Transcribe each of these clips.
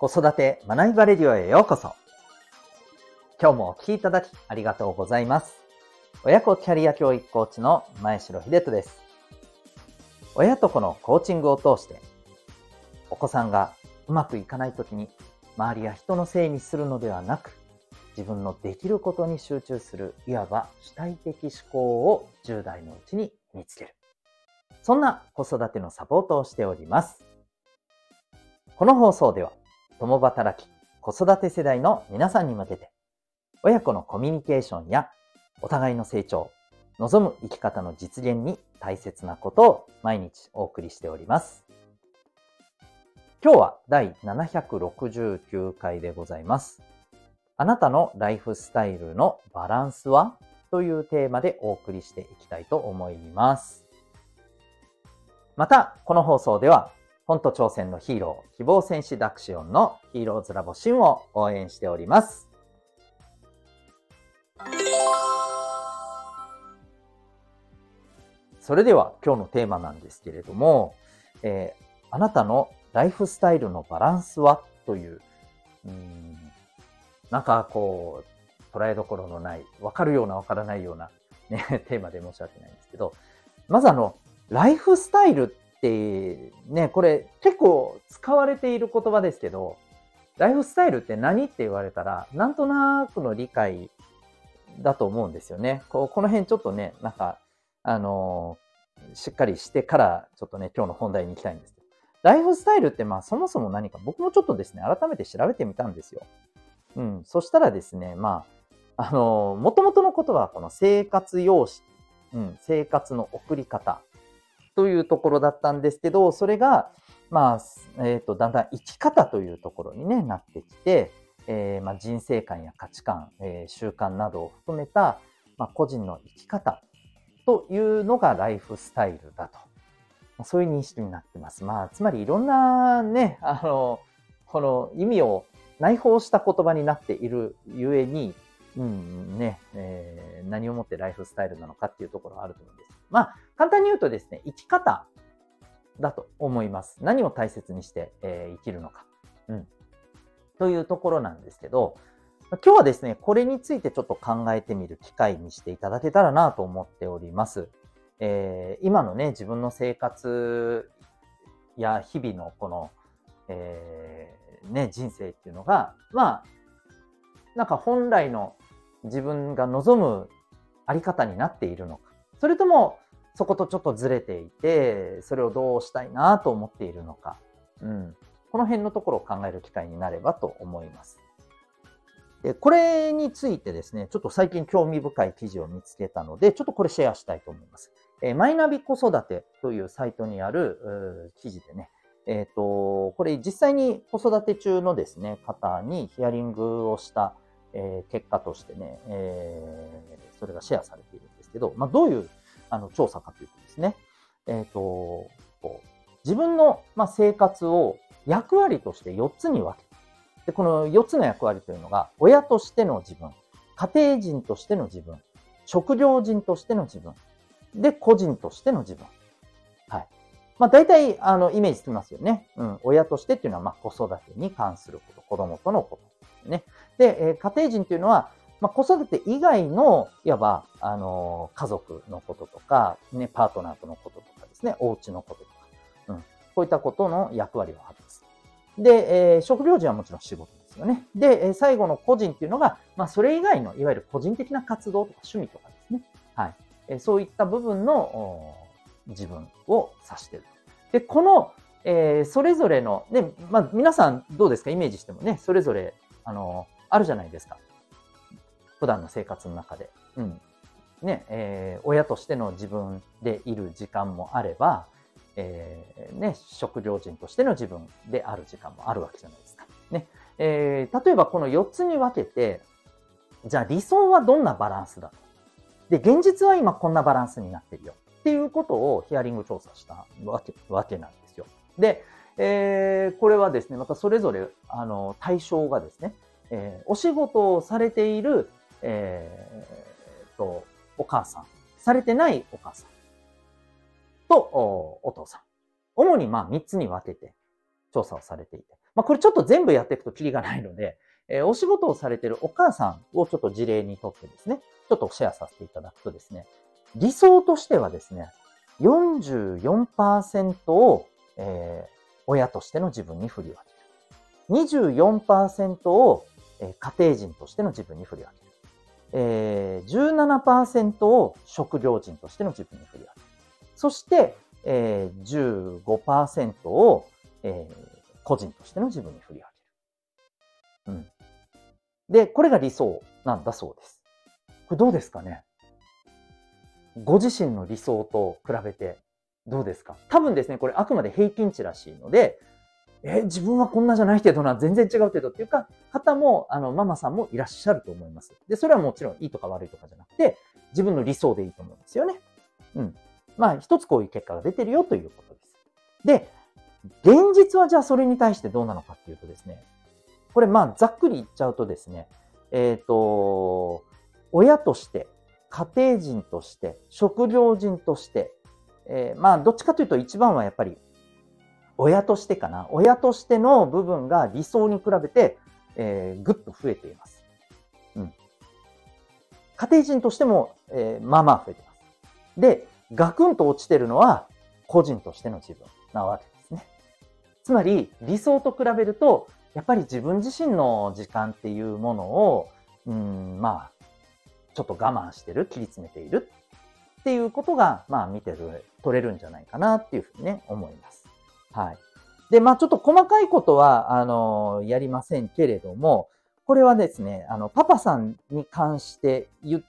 子育て学びバレディオへようこそ。今日もお聴きいただきありがとうございます。親子キャリア教育コーチの前城秀人です。親と子のコーチングを通して、お子さんがうまくいかないときに、周りや人のせいにするのではなく、自分のできることに集中する、いわば主体的思考を10代のうちに見つける。そんな子育てのサポートをしております。この放送では、共働き、子育て世代の皆さんに向けて、親子のコミュニケーションやお互いの成長、望む生き方の実現に大切なことを毎日お送りしております。今日は第769回でございます。あなたのライフスタイルのバランスは？というテーマでお送りしていきたいと思います。また、この放送では本と挑戦のヒーロー、希望戦士ダクシオンのヒーローズラボシンを応援しております。それでは今日のテーマなんですけれども、えー、あなたのライフスタイルのバランスは？という、うんなんかこう、捉えどころのない、わかるようなわからないような、ね、テーマで申し訳ないんですけど、まずあの、ライフスタイルってね、これ結構使われている言葉ですけど、ライフスタイルって何って言われたら、なんとなくの理解だと思うんですよね。ここの辺ちょっとね、なんか、あのー、しっかりしてから、ちょっとね、今日の本題に行きたいんですけど、ライフスタイルってまあそもそも何か僕もちょっとですね、改めて調べてみたんですよ。うん。そしたらですね、まあ、あのー、元々のことはこの生活様式、うん、生活の送り方というところだったんですけど、それが、まあ、えっ、ー、と、だんだん生き方というところにね、なってきて、えー、まあ、人生観や価値観、えー、習慣などを含めた、まあ、個人の生き方というのがライフスタイルだと。まあ、そういう認識になってます。まあ、つまりいろんなね、あの、この意味を内包した言葉になっているゆえに、うんね、えー、何をもってライフスタイルなのかっていうところはあると思うんです。まあ、簡単に言うとですね、生き方だと思います。何を大切にして、えー、生きるのか。うん。というところなんですけど、今日はですね、これについてちょっと考えてみる機会にしていただけたらなと思っております。えー、今のね、自分の生活や日々のこの、えー、ね、人生っていうのが、まあ、なんか本来の自分が望むあり方になっているのか。それとも、そことちょっとずれていて、それをどうしたいなと思っているのか。うん。この辺のところを考える機会になればと思います。で、これについてですね、ちょっと最近興味深い記事を見つけたので、ちょっとこれシェアしたいと思います。えー、マイナビ子育てというサイトにある記事でね、えっ、ー、と、これ実際に子育て中のですね、方にヒアリングをした、えー、結果としてね、えー、それがシェアされているんけど、まあ、どういうあの調査かというとですね、えっ、ー、と、自分の、まあ、生活を役割として4つに分ける。で、この4つの役割というのが、親としての自分、家庭人としての自分、職業人としての自分、で、個人としての自分。はい。まあ、大体、あの、イメージつきますよね。うん。親としてっていうのは、まあ、子育てに関すること、子供とのことね。で、えー、家庭人っていうのは、まあ、子育て以外の、いわば、あの、家族のこととか、ね、パートナーとのこととかですね、お家のこととか、うん。こういったことの役割を果たす。で、えー、食料時はもちろん仕事ですよね。で、えー、最後の個人っていうのが、まあ、それ以外の、いわゆる個人的な活動とか趣味とかですね。はい。えー、そういった部分の自分を指してる。で、この、えー、それぞれの、ね、まあ、皆さんどうですか？イメージしてもね、それぞれ、あの、あるじゃないですか。普段の生活の中で。うん。ね、えー、親としての自分でいる時間もあれば、えー、ね、食料人としての自分である時間もあるわけじゃないですか。ね。えー、例えばこの4つに分けて、じゃあ理想はどんなバランスだと。で、現実は今こんなバランスになってるよ。っていうことをヒアリング調査したわけわけなんですよ。で、えー、これはですね、またそれぞれ、あの、対象がですね、えー、お仕事をされているえー、と、お母さん、されてないお母さんとお父さん。主にまあ3つに分けて調査をされていて。まあ、これちょっと全部やっていくとキリがないので、えー、お仕事をされているお母さんをちょっと事例にとってですね、ちょっとシェアさせていただくとですね、理想としてはですね、44%を、えー、親としての自分に振り分ける。24%を、えー、家庭人としての自分に振り分ける。えー、17%を食料人としての自分に振り分ける。そして、えー、15%を、えー、個人としての自分に振り分ける。うん。で、これが理想なんだそうです。これどうですかね？ご自身の理想と比べてどうですか？多分ですね、これあくまで平均値らしいので、え、自分はこんなじゃないけどな、全然違うけどっていうか、方も、あの、ママさんもいらっしゃると思います。で、それはもちろんいいとか悪いとかじゃなくて、自分の理想でいいと思うんですよね。うん。まあ、一つこういう結果が出てるよということです。で、現実はじゃあそれに対してどうなのかっていうとですね、これまあ、ざっくり言っちゃうとですね、えっ、ー、と、親として、家庭人として、食料人として、えー、まあ、どっちかというと一番はやっぱり親としてかな？親としての部分が理想に比べて、えー、ぐっと増えています。うん。家庭人としても、えー、まあまあ増えています。で、ガクンと落ちてるのは個人としての自分なわけですね。つまり、理想と比べると、やっぱり自分自身の時間っていうものを、うん、まあ、ちょっと我慢してる、切り詰めているっていうことが、まあ見て、取れるんじゃないかなっていうふうにね、思います。はい。で、まあちょっと細かいことは、あの、やりませんけれども、これはですね、あの、パパさんに関して言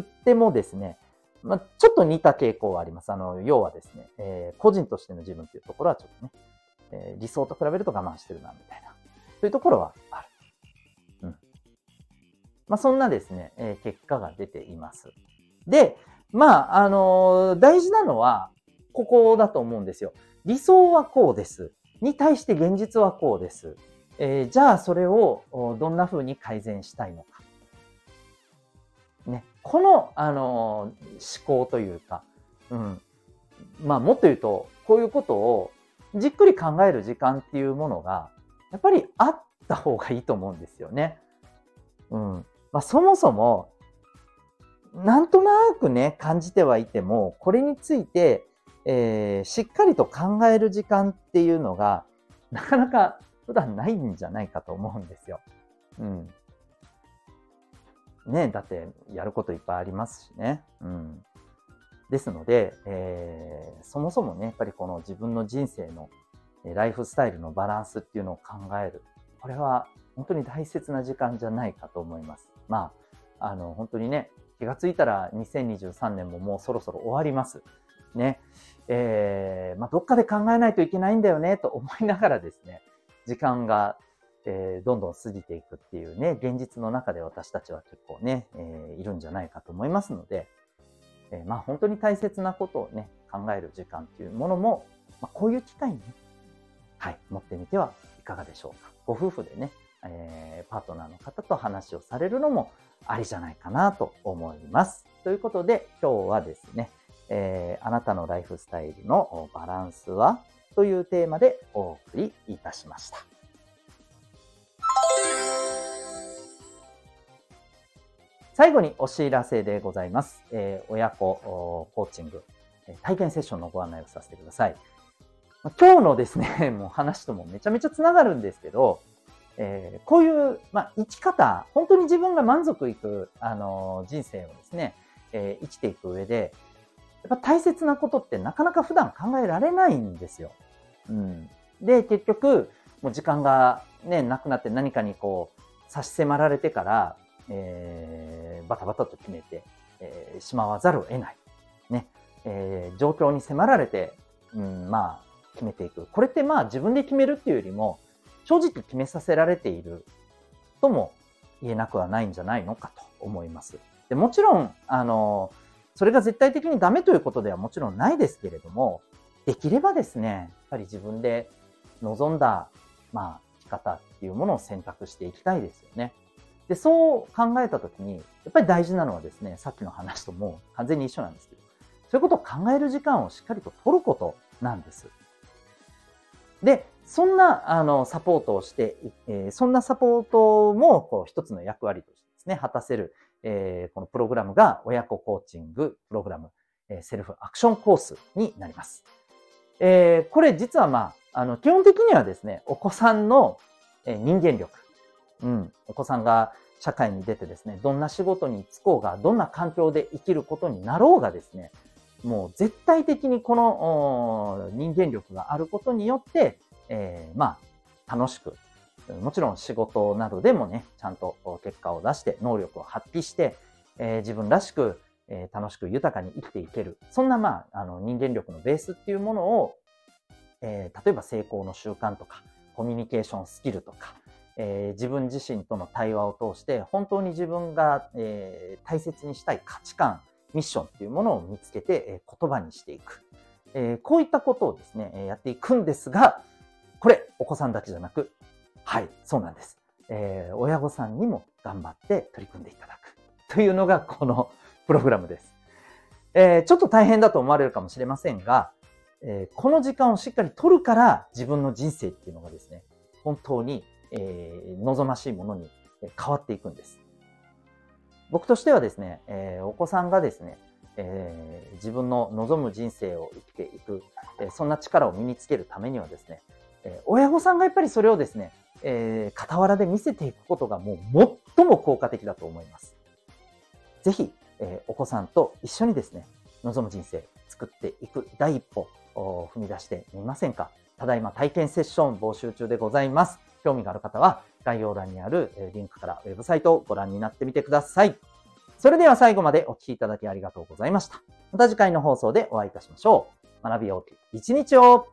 ってもですね、まあ、ちょっと似た傾向はあります。あの、要はですね、えー、個人としての自分っていうところはちょっとね、えー、理想と比べると我慢してるな、みたいな、そういうところはある。うん。まあ、そんなですね、えー、結果が出ています。で、まあ、あの大事なのは、ここだと思うんですよ。理想はこうです。に対して現実はこうです。えー、じゃあそれをどんな風に改善したいのか。ね、この、あのー、思考というか、うん。まあもっと言うと、こういうことをじっくり考える時間っていうものが、やっぱりあった方がいいと思うんですよね。うん。まあそもそも、なんとなくね、感じてはいても、これについて、えー、しっかりと考える時間っていうのが、なかなか普段ないんじゃないかと思うんですよ。うん。ねだってやることいっぱいありますしね。うん。ですので、えー、そもそもね、やっぱりこの自分の人生のライフスタイルのバランスっていうのを考える。これは本当に大切な時間じゃないかと思います。まあ、あの、本当にね、気がついたら2023年ももうそろそろ終わります。ね。えー、まあ、どっかで考えないといけないんだよね、と思いながらですね、時間が、えー、どんどん過ぎていくっていうね、現実の中で私たちは結構ね、えー、いるんじゃないかと思いますので、えまあ、本当に大切なことをね、考える時間っていうものも、まあ、こういう機会にね、はい、持ってみてはいかがでしょうか。ご夫婦でね、え、パートナーの方と話をされるのもありじゃないかなと思います。ということで、今日はですね、えー、あなたのライフスタイルのバランスは？というテーマでお送りいたしました。最後にお知らせでございます。えー、親子コーチング、体験セッションのご案内をさせてください。今日のですね、もう話ともめちゃめちゃつながるんですけど、えー、こういう、まあ、生き方、本当に自分が満足いく、あの人生をですね、えー、生きていく上で、やっぱ大切なことってなかなか普段考えられないんですよ。うん。で、結局、もう時間がね、なくなって何かにこう、差し迫られてから、えー、バタバタと決めて、えー、しまわざるを得ない。ね。えー、状況に迫られて、うん、まあ、決めていく。これってまあ自分で決めるっていうよりも、正直決めさせられているとも言えなくはないんじゃないのかと思います。でもちろん、あのーそれが絶対的にダメということではもちろんないですけれども、できればですね、やっぱり自分で望んだ、まあ、生き方っていうものを選択していきたいですよね。で、そう考えたときに、やっぱり大事なのはですね、さっきの話ともう完全に一緒なんですけど、そういうことを考える時間をしっかりと取ることなんです。で、そんな、あの、サポートをして、えー、そんなサポートも、こう、一つの役割としてですね、果たせる、えー、このプログラムが、親子コーチングプログラム、えー、セルフアクションコースになります。えー、これ実はまあ、あの、基本的にはですね、お子さんの、人間力、うん、お子さんが社会に出てですね、どんな仕事に就こうが、どんな環境で生きることになろうがですね、もう絶対的にこの人間力があることによって、えー、まあ、楽しく、もちろん仕事などでもね、ちゃんと結果を出して、能力を発揮して、えー、自分らしく、えー、楽しく豊かに生きていける。そんな、まあ、あの人間力のベースっていうものを、えー、例えば成功の習慣とか、コミュニケーションスキルとか、え、自分自身との対話を通して、本当に自分が、え、大切にしたい価値観、ミッションっていうものを見つけて、え、言葉にしていく。え、こういったことをですね、やっていくんですが、これ、お子さんだけじゃなく、はい、そうなんです。えー、親御さんにも頑張って取り組んでいただく。というのが、このプログラムです。えー、ちょっと大変だと思われるかもしれませんが、えー、この時間をしっかり取るから自分の人生っていうのがですね、本当に、えー、望ましいものに変わっていくんです。僕としてはですね、えー、お子さんがですね、えー、自分の望む人生を生きていく、えー、そんな力を身につけるためにはですね、え親御さんがやっぱりそれをですね、え傍らで見せていくことがもう最も効果的だと思います。ぜひ、えお子さんと一緒にですね、望む人生作っていく第一歩を踏み出してみませんかただいま体験セッション募集中でございます。興味がある方は概要欄にあるリンクからウェブサイトをご覧になってみてください。それでは最後までお聴きいただきありがとうございました。また次回の放送でお会いいたしましょう。学びよう一日を